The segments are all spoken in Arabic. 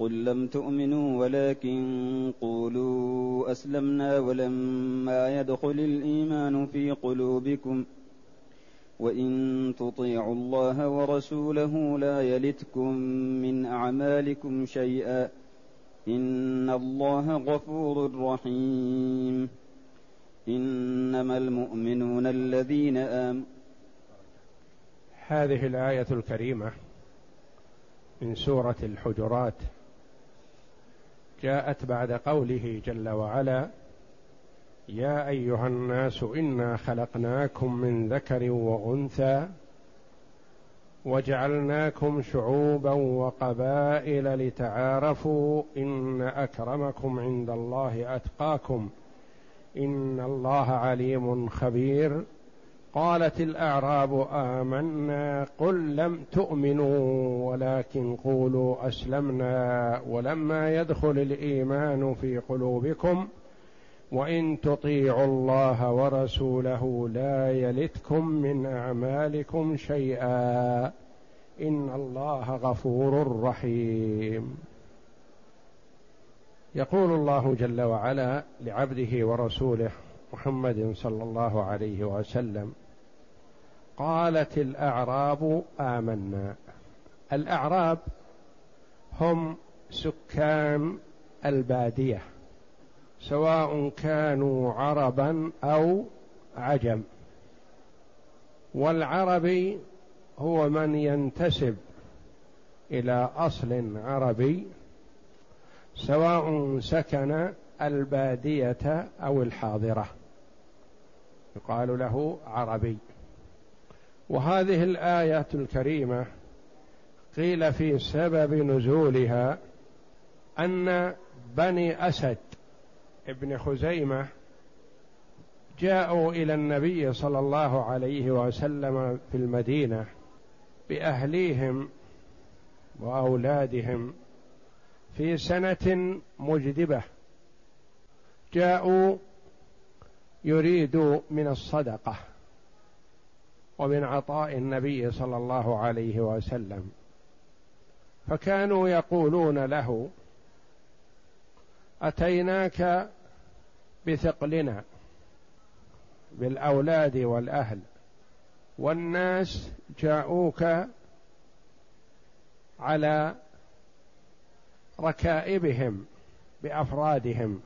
قل لم تؤمنوا ولكن قولوا أسلمنا ولما يدخل الإيمان في قلوبكم وإن تطيعوا الله ورسوله لا يلتكم من أعمالكم شيئا إن الله غفور رحيم إنما المؤمنون الذين آمنوا هذه الآية الكريمة من سورة الحجرات جاءت بعد قوله جل وعلا يا أيها الناس إنا خلقناكم من ذكر وأنثى وجعلناكم شعوبا وقبائل لتعارفوا إن أكرمكم عند الله أتقاكم إن الله عليم خبير. قالت الأعراب آمنا قل لم تؤمنوا ولكن قولوا أسلمنا ولما يدخل الإيمان في قلوبكم وإن تطيعوا الله ورسوله لا يلتكم من أعمالكم شيئا إن الله غفور رحيم. يقول الله جل وعلا لعبده ورسوله محمد صلى الله عليه وسلم قالت الأعراب آمنا. الأعراب هم سكان البادية سواء كانوا عربا أو عجم. والعربي هو من ينتسب إلى أصل عربي سواء سكن البادية أو الحاضرة. يقال له عربي. وهذه الايه الكريمة قيل في سبب نزولها أن بني أسد ابن خزيمة جاءوا إلى النبي صلى الله عليه وسلم في المدينة بأهليهم وأولادهم في سنة مجدبة. جاءوا يريدوا من الصدقة. ومن عطاء النبي صلى الله عليه وسلم. فكانوا يقولون له أتيناك بثقلنا بالأولاد والأهل والناس جاءوك على ركائبهم بأفرادهم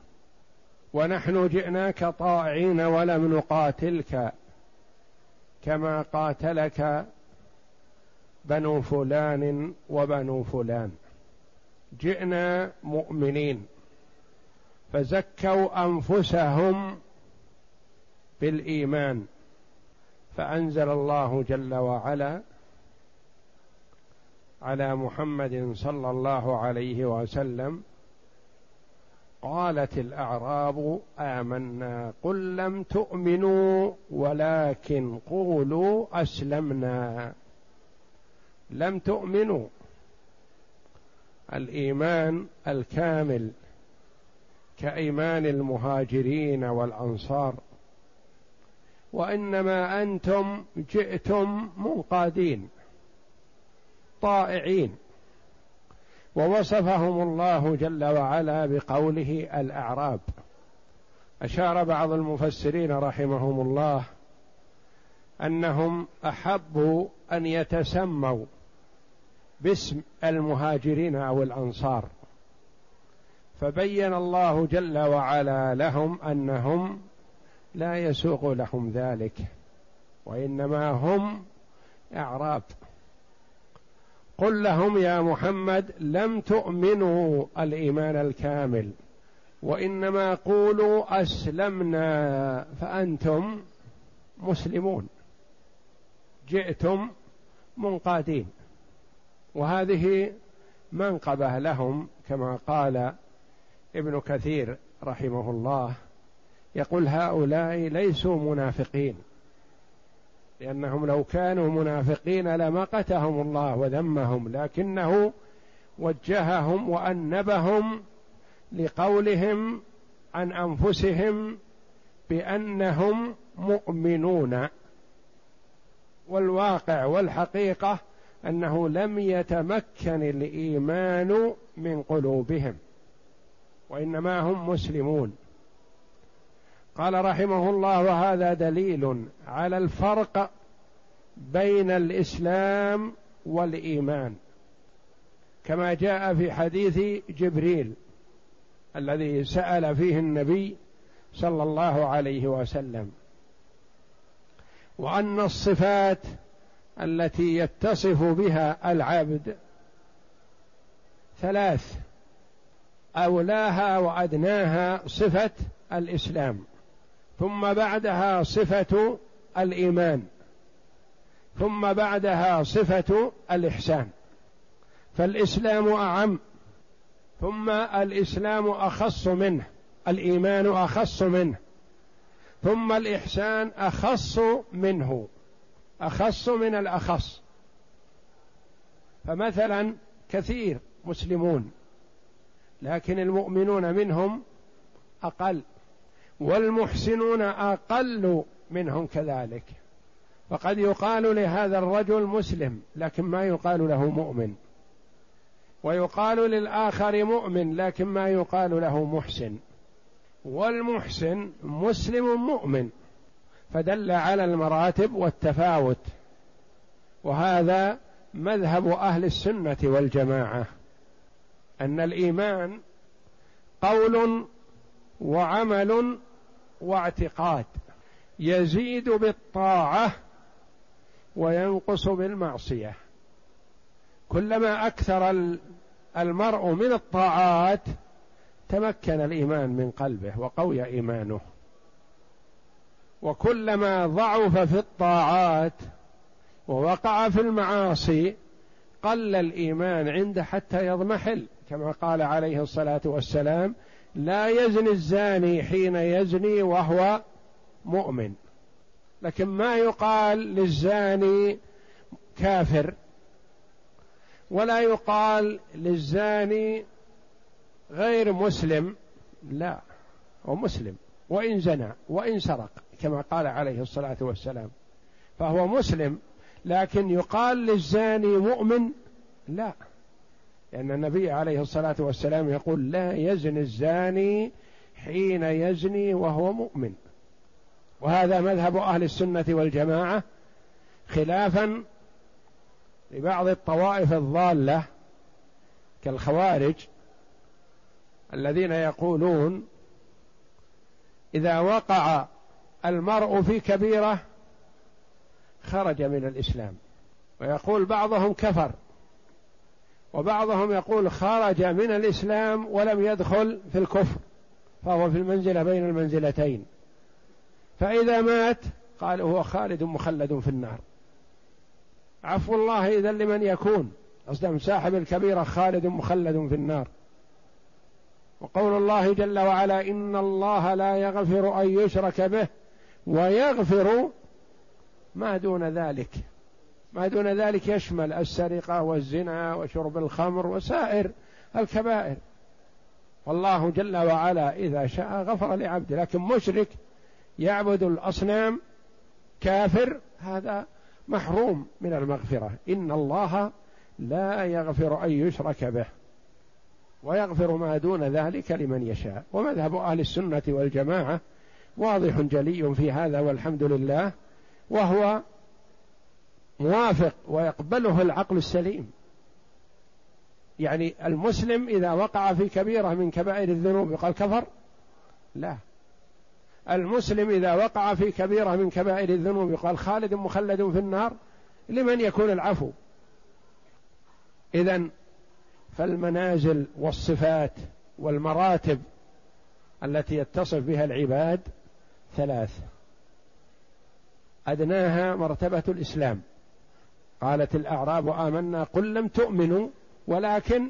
ونحن جئناك طائعين ولم نقاتلك. كما قاتلك بنو فلان وبنو فلان. جئنا مؤمنين. فزكوا أنفسهم بالإيمان. فأنزل الله جل وعلا على محمد صلى الله عليه وسلم قالت الأعراب آمنا قل لم تؤمنوا ولكن قولوا أسلمنا. لم تؤمنوا. الإيمان الكامل كإيمان المهاجرين والأنصار. وإنما أنتم جئتم منقادين طائعين. ووصفهم الله جل وعلا بقوله الأعراب. أشار بعض المفسرين رحمهم الله أنهم احبوا أن يتسموا باسم المهاجرين أو الأنصار. فبين الله جل وعلا لهم أنهم لا يسوق لهم ذلك وإنما هم أعراب. قل لهم يا محمد لم تؤمنوا الإيمان الكامل وإنما قولوا أسلمنا فأنتم مسلمون جئتم منقادين. وهذه منقبة لهم كما قال ابن كثير رحمه الله يقول هؤلاء ليسوا منافقين. لأنهم لو كانوا منافقين لمقتهم الله وذمهم لكنه وجههم وأنبهم لقولهم عن أنفسهم بأنهم مؤمنون. والواقع والحقيقة أنه لم يتمكن الإيمان من قلوبهم وإنما هم مسلمون. قال رحمه الله وهذا دليل على الفرق بين الإسلام والإيمان. كما جاء في حديث جبريل الذي سأل فيه النبي صلى الله عليه وسلم وأن الصفات التي يتصف بها العبد ثلاث أولاها وأدناها صفة الإسلام. ثم بعدها صفة الإيمان. ثم بعدها صفة الإحسان. فالإسلام أعم ثم الإسلام أخص منه الإيمان أخص منه ثم الإحسان أخص منه أخص من الأخص. فمثلا كثير مسلمون لكن المؤمنون منهم أقل. والمحسنون أقل منهم كذلك. فقد يقال لهذا الرجل مسلم لكن ما يقال له مؤمن. ويقال للآخر مؤمن لكن ما يقال له محسن. والمحسن مسلم مؤمن فدل على المراتب والتفاوت. وهذا مذهب أهل السنة والجماعة أن الإيمان قول وعمل واعتقاد يزيد بالطاعة وينقص بالمعصية. كلما أكثر المرء من الطاعات تمكن الإيمان من قلبه وقوي إيمانه. وكلما ضعف في الطاعات ووقع في المعاصي قل الإيمان عنده حتى يضمحل كما قال عليه الصلاة والسلام لا يزني الزاني حين يزني وهو مؤمن. لكن ما يقال للزاني كافر. ولا يقال للزاني غير مسلم. لا هو مسلم. وإن زنى وإن سرق كما قال عليه الصلاة والسلام. فهو مسلم لكن يقال للزاني مؤمن؟ لا. لأن النبي عليه الصلاة والسلام يقول لا يزني الزاني حين يزني وهو مؤمن. وهذا مذهب أهل السنة والجماعة خلافا لبعض الطوائف الضالة كالخوارج الذين يقولون إذا وقع المرء في كبيرة خرج من الإسلام. ويقول بعضهم كفر. وبعضهم يقول خرج من الإسلام ولم يدخل في الكفر فهو في المنزلة بين المنزلتين. فإذا مات قال هو خالد مخلد في النار. عفو الله إذا لمن يكون. قصدهم صاحب الكبيرة خالد مخلد في النار. وقول الله جل وعلا إن الله لا يغفر أن يشرك به ويغفر ما دون ذلك. ما دون ذلك يشمل السرقة والزنا وشرب الخمر وسائر الكبائر. والله جل وعلا إذا شاء غفر لعبده لكن مشرك يعبد الأصنام كافر هذا محروم من المغفرة. إن الله لا يغفر أن يشرك به ويغفر ما دون ذلك لمن يشاء. ومذهب أهل السنة والجماعة واضح جلي في هذا والحمد لله وهو موافق ويقبله العقل السليم. يعني المسلم إذا وقع في كبيرة من كبائر الذنوب قال كفر لا. المسلم إذا وقع في كبيرة من كبائر الذنوب قال خالد مخلد في النار لمن يكون العفو؟ إذا فالمنازل والصفات والمراتب التي يتصف بها العباد ثلاث أدناها مرتبة الإسلام. قالت الأعراب آمنا قل لم تؤمنوا ولكن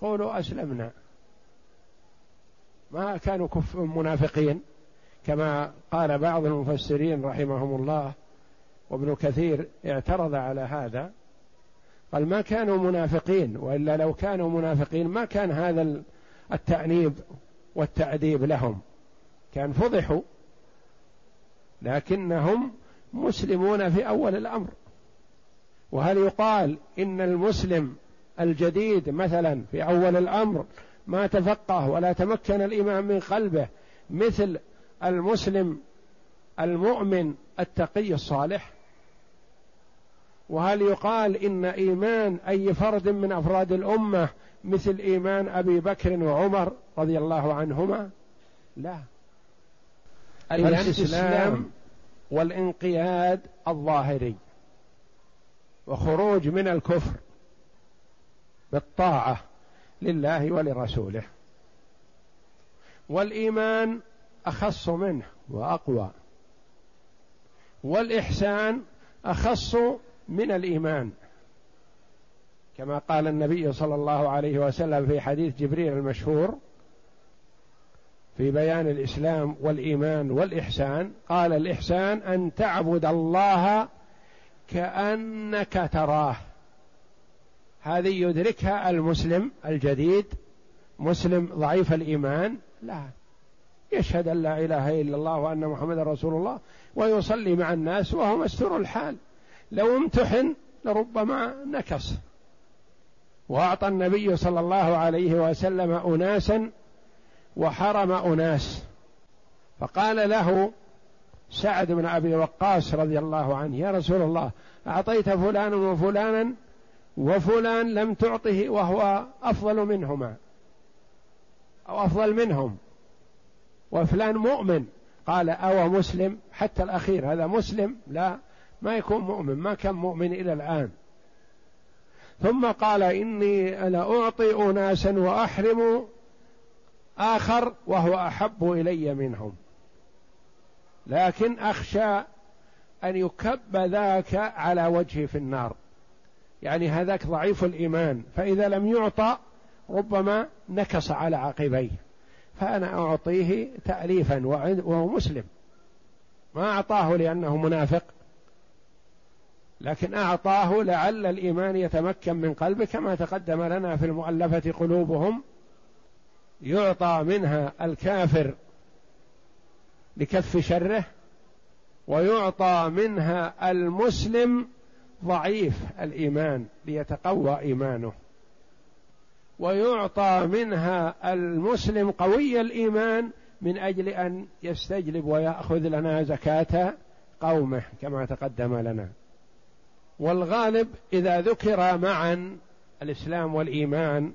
قولوا أسلمنا. ما كانوا كف منافقين كما قال بعض المفسرين رحمهم الله وابن كثير اعترض على هذا. قال ما كانوا منافقين وإلا لو كانوا منافقين ما كان هذا التأنيب والتأديب لهم. كان فضحوا لكنهم مسلمون في أول الأمر. وهل يقال إن المسلم الجديد مثلا في أول الأمر ما تفقه ولا تمكن الايمان من قلبه مثل المسلم المؤمن التقي الصالح؟ وهل يقال إن إيمان أي فرد من أفراد الأمة مثل إيمان أبي بكر وعمر رضي الله عنهما؟ لا. الإسلام والإنقياد الظاهري. وخروج من الكفر بالطاعة لله ولرسوله. والإيمان أخص منه وأقوى. والإحسان أخص من الإيمان. كما قال النبي صلى الله عليه وسلم في حديث جبريل المشهور في بيان الإسلام والإيمان والإحسان قال الإحسان أن تعبد الله كأنك تراه. هذه يدركها المسلم الجديد مسلم ضعيف الإيمان. لا يشهد أن لا إله إلا الله وأن محمدا رسول الله ويصلي مع الناس وهو مستور الحال. لو امتحن لربما نكص. وأعطى النبي صلى الله عليه وسلم أناسا وحرم أناس. فقال له سعد بن أبي وقاص رضي الله عنه يا رسول الله أعطيت فلانا وفلانا وفلان لم تعطه وهو أفضل منهما أو أفضل منهم وفلان مؤمن. قال أو مسلم حتى الأخير هذا مسلم لا ما يكون مؤمن ما كان مؤمن إلى الآن. ثم قال إني لاعطي أناسا وأحرم آخر وهو أحب إلي منهم. لكن أخشى أن يكب ذاك على وجهي في النار. يعني هذاك ضعيف الإيمان. فإذا لم يعطى ربما نكص على عقبيه. فأنا أعطيه تاليفا وهو مسلم. ما أعطاه لأنه منافق. لكن أعطاه لعل الإيمان يتمكن من قلبه كما تقدم لنا في المؤلفة قلوبهم. يعطى منها الكافر لكف شره ويعطى منها المسلم ضعيف الإيمان ليتقوى إيمانه. ويعطى منها المسلم قوي الإيمان من أجل أن يستجلب ويأخذ لنا زكاة قومه كما تقدم لنا. والغالب إذا ذكر معا الإسلام والإيمان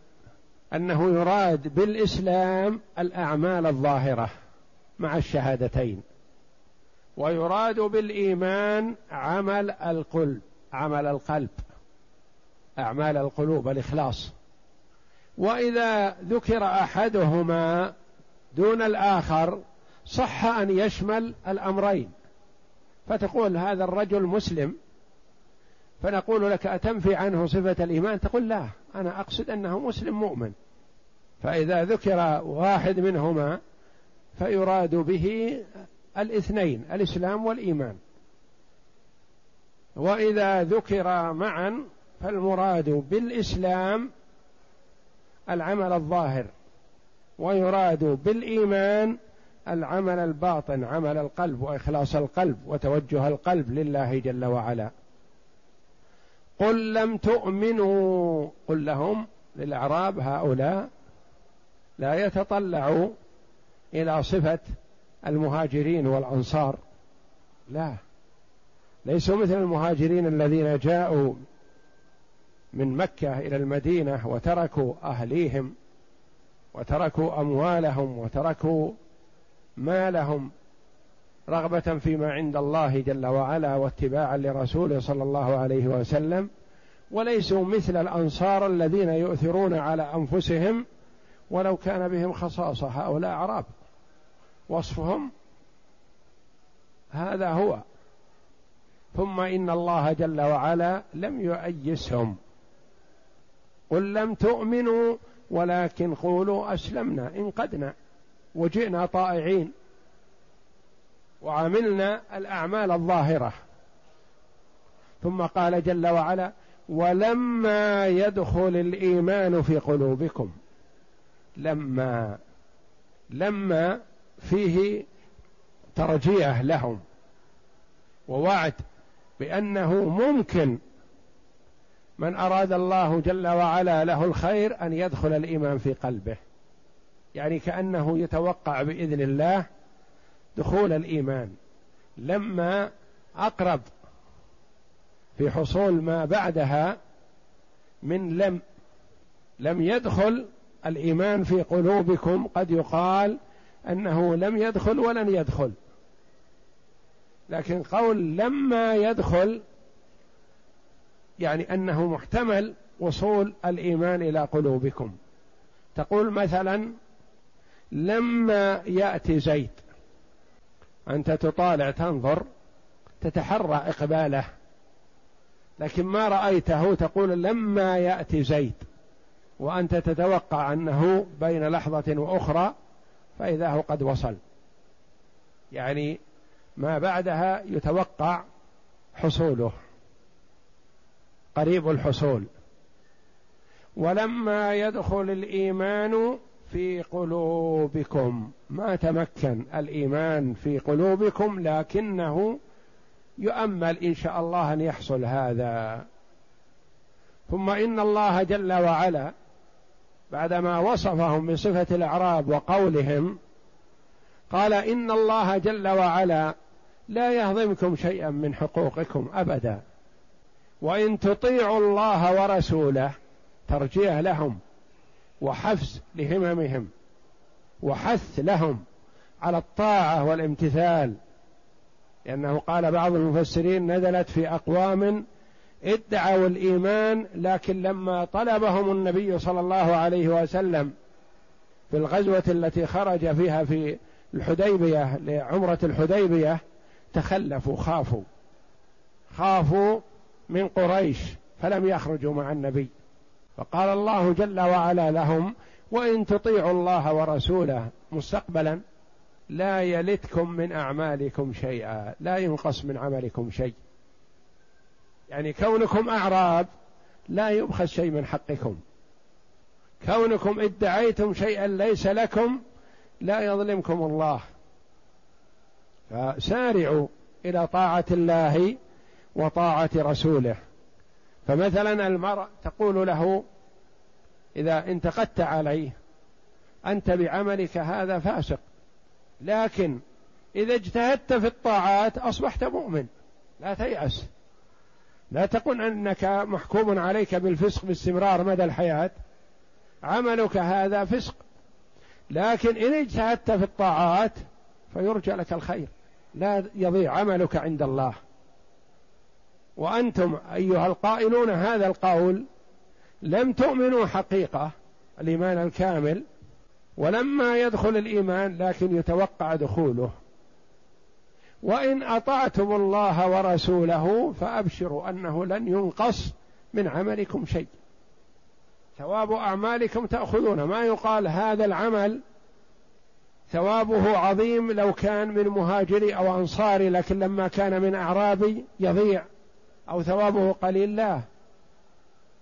أنه يراد بالإسلام الأعمال الظاهرة. مع الشهادتين. ويراد بالإيمان عمل القلب عمل القلب أعمال القلوب الإخلاص. وإذا ذكر أحدهما دون الآخر صح أن يشمل الأمرين. فتقول هذا الرجل مسلم فنقول لك أتنفي عنه صفة الإيمان؟ تقول لا أنا أقصد أنه مسلم مؤمن. فإذا ذكر واحد منهما فيراد به الاثنين الإسلام والإيمان. وإذا ذكر معا فالمراد بالإسلام العمل الظاهر ويراد بالإيمان العمل الباطن عمل القلب وإخلاص القلب وتوجه القلب لله جل وعلا. قل لم تؤمنوا قل لهم للأعراب هؤلاء لا يتطلعوا إلى صفة المهاجرين والأنصار. لا. ليسوا مثل المهاجرين الذين جاءوا من مكة إلى المدينة وتركوا أهليهم وتركوا أموالهم وتركوا مالهم رغبة فيما عند الله جل وعلا واتباعا لرسوله صلى الله عليه وسلم. وليسوا مثل الأنصار الذين يؤثرون على أنفسهم ولو كان بهم خصاصة هؤلاء أعراب. وصفهم هذا هو. ثم إن الله جل وعلا لم يؤيسهم. قل لم تؤمنوا ولكن قولوا أسلمنا انقدنا وجئنا طائعين. وعملنا الأعمال الظاهرة. ثم قال جل وعلا ولما يدخل الإيمان في قلوبكم لما لما فيه ترجيه لهم ووعد بأنه ممكن من أراد الله جل وعلا له الخير أن يدخل الإيمان في قلبه. يعني كأنه يتوقع بإذن الله دخول الإيمان. لما أقرب في حصول ما بعدها من لم لم يدخل الإيمان في قلوبكم قد يقال أنه لم يدخل ولن يدخل. لكن قول لما يدخل يعني أنه محتمل وصول الإيمان إلى قلوبكم. تقول مثلا لما يأتي زيد أنت تطالع تنظر تتحرى إقباله لكن ما رأيته تقول لما يأتي زيد. وأنت تتوقع أنه بين لحظة وأخرى فإذا هو قد وصل. يعني ما بعدها يتوقع حصوله قريب الحصول. ولما يدخل الإيمان في قلوبكم ما تمكن الإيمان في قلوبكم لكنه يؤمل إن شاء الله أن يحصل هذا. ثم إن الله جل وعلا بعدما وصفهم بصفة الإعراب وقولهم قال إن الله جل وعلا لا يهضمكم شيئا من حقوقكم ابدا وإن تطيعوا الله ورسوله ترجيه لهم وحفز لهممهم وحث لهم على الطاعة والامتثال لأنه قال بعض المفسرين نزلت في أقوام ادعوا الإيمان لكن لما طلبهم النبي صلى الله عليه وسلم في الغزوة التي خرج فيها في الحديبية لعمرة الحديبية تخلفوا خافوا. خافوا من قريش فلم يخرجوا مع النبي. فقال الله جل وعلا لهم وإن تطيعوا الله ورسوله مستقبلا لا يلتكم من أعمالكم شيئا لا ينقص من عملكم شيء. يعني كونكم أعراب لا يبخس شيء من حقكم. كونكم ادعيتم شيئا ليس لكم لا يظلمكم الله. فسارعوا إلى طاعة الله وطاعة رسوله. فمثلا المرء تقول له إذا انتقدت عليه أنت بعملك هذا فاسق. لكن إذا اجتهدت في الطاعات أصبحت مؤمن. لا تيأس. لا تقل أنك محكوم عليك بالفسق باستمرار مدى الحياة. عملك هذا فسق. لكن إن اجتهدت في الطاعات فيرجى لك الخير. لا يضيع عملك عند الله. وأنتم أيها القائلون هذا القول لم تؤمنوا حقيقة الإيمان الكامل ولما يدخل الإيمان لكن يتوقع دخوله. وإن أطعتم الله ورسوله فأبشروا أنه لن ينقص من عملكم شيء. ثواب أعمالكم تأخذون. ما يقال هذا العمل ثوابه عظيم لو كان من مهاجري أو أنصاري لكن لما كان من أعرابي يضيع أو ثوابه قليل. لا.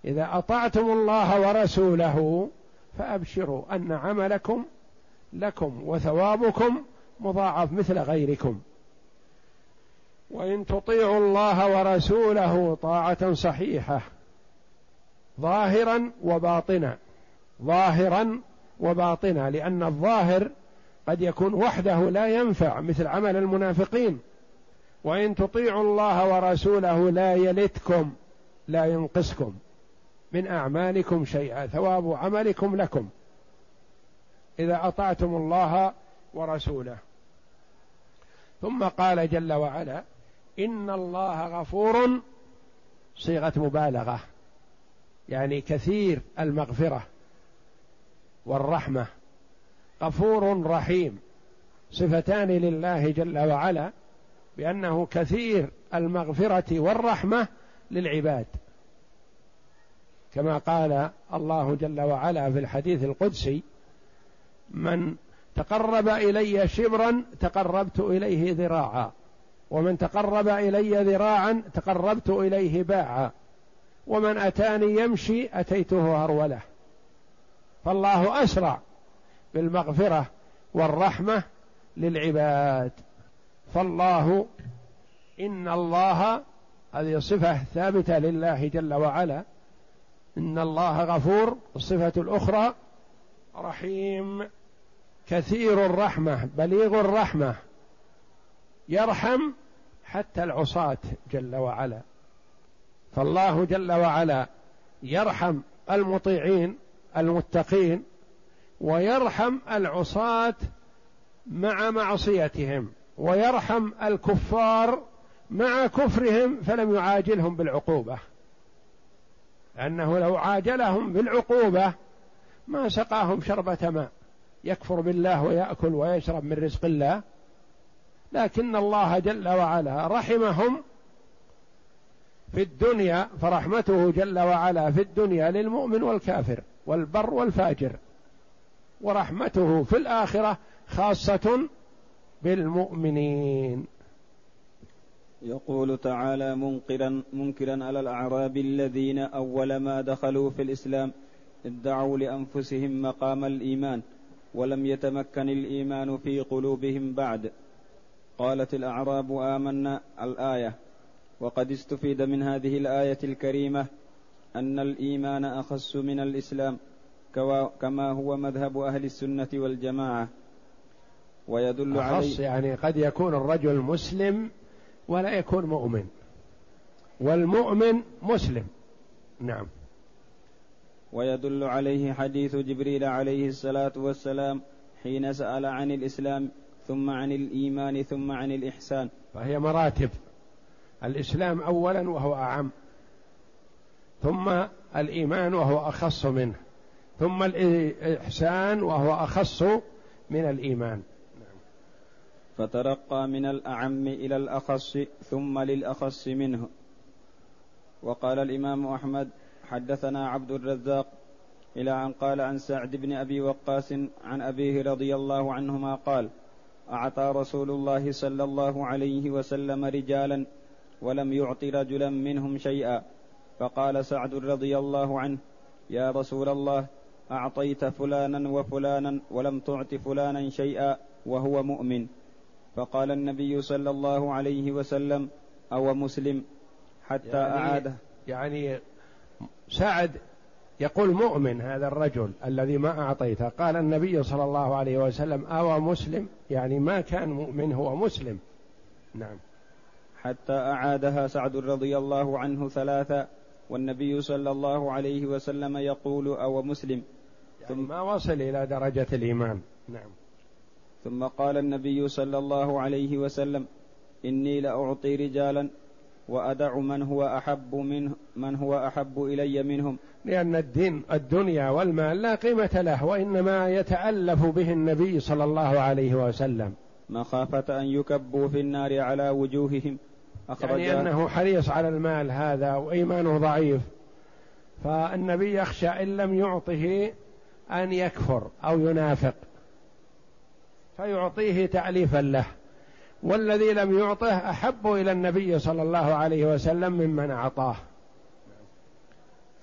إذا أطعتم الله ورسوله فأبشروا أن عملكم لكم وثوابكم مضاعف مثل غيركم. وإن تطيعوا الله ورسوله طاعة صحيحة ظاهرا وباطنا ظاهرا وباطنا لأن الظاهر قد يكون وحده لا ينفع مثل عمل المنافقين. وإن تطيعوا الله ورسوله لا يلتكم لا ينقصكم من أعمالكم شيئا ثواب عملكم لكم. إذا أطعتم الله ورسوله. ثم قال جل وعلا إن الله غفور صيغة مبالغة يعني كثير المغفرة والرحمة. غفور رحيم صفتان لله جل وعلا بأنه كثير المغفرة والرحمة للعباد. كما قال الله جل وعلا في الحديث القدسي من تقرب إلي شبرا تقربت إليه ذراعا. ومن تقرب إلي ذراعا تقربت إليه باعا. ومن أتاني يمشي أتيته هروله فالله أسرع بالمغفرة والرحمة للعباد. فالله إن الله هذه صفة ثابتة لله جل وعلا. إن الله غفور الصفة الأخرى رحيم. كثير الرحمة بليغ الرحمة. يرحم حتى العصاة جل وعلا. فالله جل وعلا يرحم المطيعين المتقين ويرحم العصاة مع معصيتهم ويرحم الكفار مع كفرهم فلم يعاجلهم بالعقوبة. لأنه لو عاجلهم بالعقوبة ما سقاهم شربة ماء. يكفر بالله ويأكل ويشرب من رزق الله. لكن الله جل وعلا رحمهم في الدنيا فرحمته جل وعلا في الدنيا للمؤمن والكافر والبر والفاجر ورحمته في الآخرة خاصة بالمؤمنين. يقول تعالى منكرا منكرا على الأعراب الذين أول ما دخلوا في الإسلام ادعوا لأنفسهم مقام الإيمان ولم يتمكن الإيمان في قلوبهم بعد. قالت الأعراب آمنا الآية وقد استفيد من هذه الآية الكريمة أن الإيمان أخص من الإسلام كما هو مذهب أهل السنة والجماعة. ويدل عليه يعني قد يكون الرجل مسلم ولا يكون مؤمن. والمؤمن مسلم. نعم. ويدل عليه حديث جبريل عليه الصلاة والسلام حين سأل عن الإسلام ثم عن الإيمان ثم عن الإحسان. فهي مراتب. الإسلام اولا وهو أعم. ثم الإيمان وهو أخص منه. ثم الإحسان وهو أخص من الإيمان. فترقى من الأعم إلى الأخص ثم للأخص منه. وقال الإمام أحمد حدثنا عبد الرزاق إلى أن قال عن سعد بن أبي وقاص عن أبيه رضي الله عنهما قال أعطى رسول الله صلى الله عليه وسلم رجالا ولم يعط رجلا منهم شيئا. فقال سعد رضي الله عنه يا رسول الله أعطيت فلانا وفلانا ولم تعط فلانا شيئا وهو مؤمن. فقال النبي صلى الله عليه وسلم أو مسلم حتى يعني أعاده. يعني سعد يقول مؤمن هذا الرجل الذي ما أعطيته. قال النبي صلى الله عليه وسلم أو مسلم؟ يعني ما كان مؤمن هو مسلم. نعم. حتى أعادها سعد رضي الله عنه ثلاثا والنبي صلى الله عليه وسلم يقول أو مسلم؟ يعني ثم ما وصل إلى درجة الإيمان. نعم. ثم قال النبي صلى الله عليه وسلم إني لأعطي رجالا وأدع من هو أحب منه من هو أحب إلي منهم. لأن الدين الدنيا والمال لا قيمة له وإنما يتألف به النبي صلى الله عليه وسلم. مخافة أن يكبوا في النار على وجوههم. أخرج يعني أنه حريص على المال هذا وإيمانه ضعيف. فالنبي يخشى إن لم يعطه أن يكفر أو ينافق. فيعطيه تأليفا له. والذي لم يعطه أحب إلى النبي صلى الله عليه وسلم ممن أعطاه.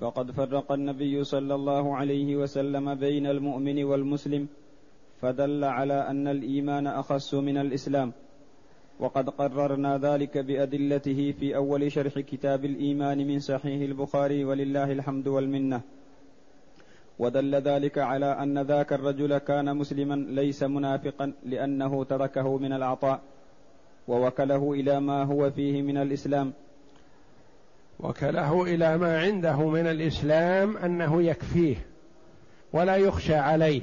فقد فرق النبي صلى الله عليه وسلم بين المؤمن والمسلم فدل على أن الإيمان أخص من الإسلام. وقد قررنا ذلك بأدلته في أول شرح كتاب الإيمان من صحيح البخاري ولله الحمد والمنة. ودل ذلك على أن ذاك الرجل كان مسلما ليس منافقا لأنه تركه من العطاء. ووكله إلى ما هو فيه من الإسلام. وكله إلى ما عنده من الإسلام أنه يكفيه ولا يخشى عليه.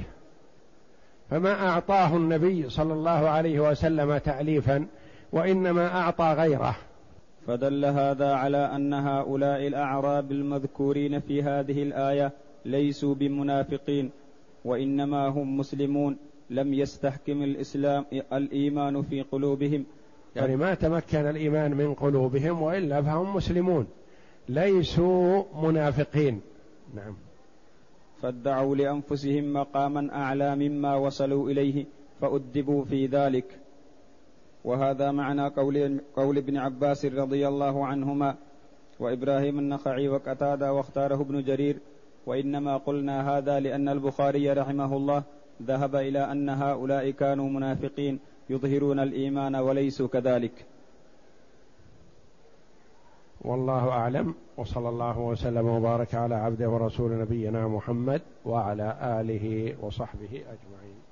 فما أعطاه النبي صلى الله عليه وسلم تأليفا وإنما أعطى غيره. فدل هذا على أن هؤلاء الأعراب المذكورين في هذه الآية ليسوا بمنافقين وإنما هم مسلمون. لم يستحكم الإسلام الإيمان في قلوبهم. يعني ما تمكن الإيمان من قلوبهم وإلا فهم مسلمون. ليسوا منافقين. نعم. فادعوا لأنفسهم مقاما أعلى مما وصلوا إليه فأدبوا في ذلك. وهذا معنى قول, قول ابن عباس رضي الله عنهما وإبراهيم النخعي وقتادة واختاره ابن جرير. وإنما قلنا هذا لأن البخاري رحمه الله ذهب إلى أن هؤلاء كانوا منافقين. يظهرون الإيمان وليسوا كذلك. والله أعلم. وصلى الله وسلم وبارك على عبده ورسول نبينا محمد وعلى آله وصحبه أجمعين.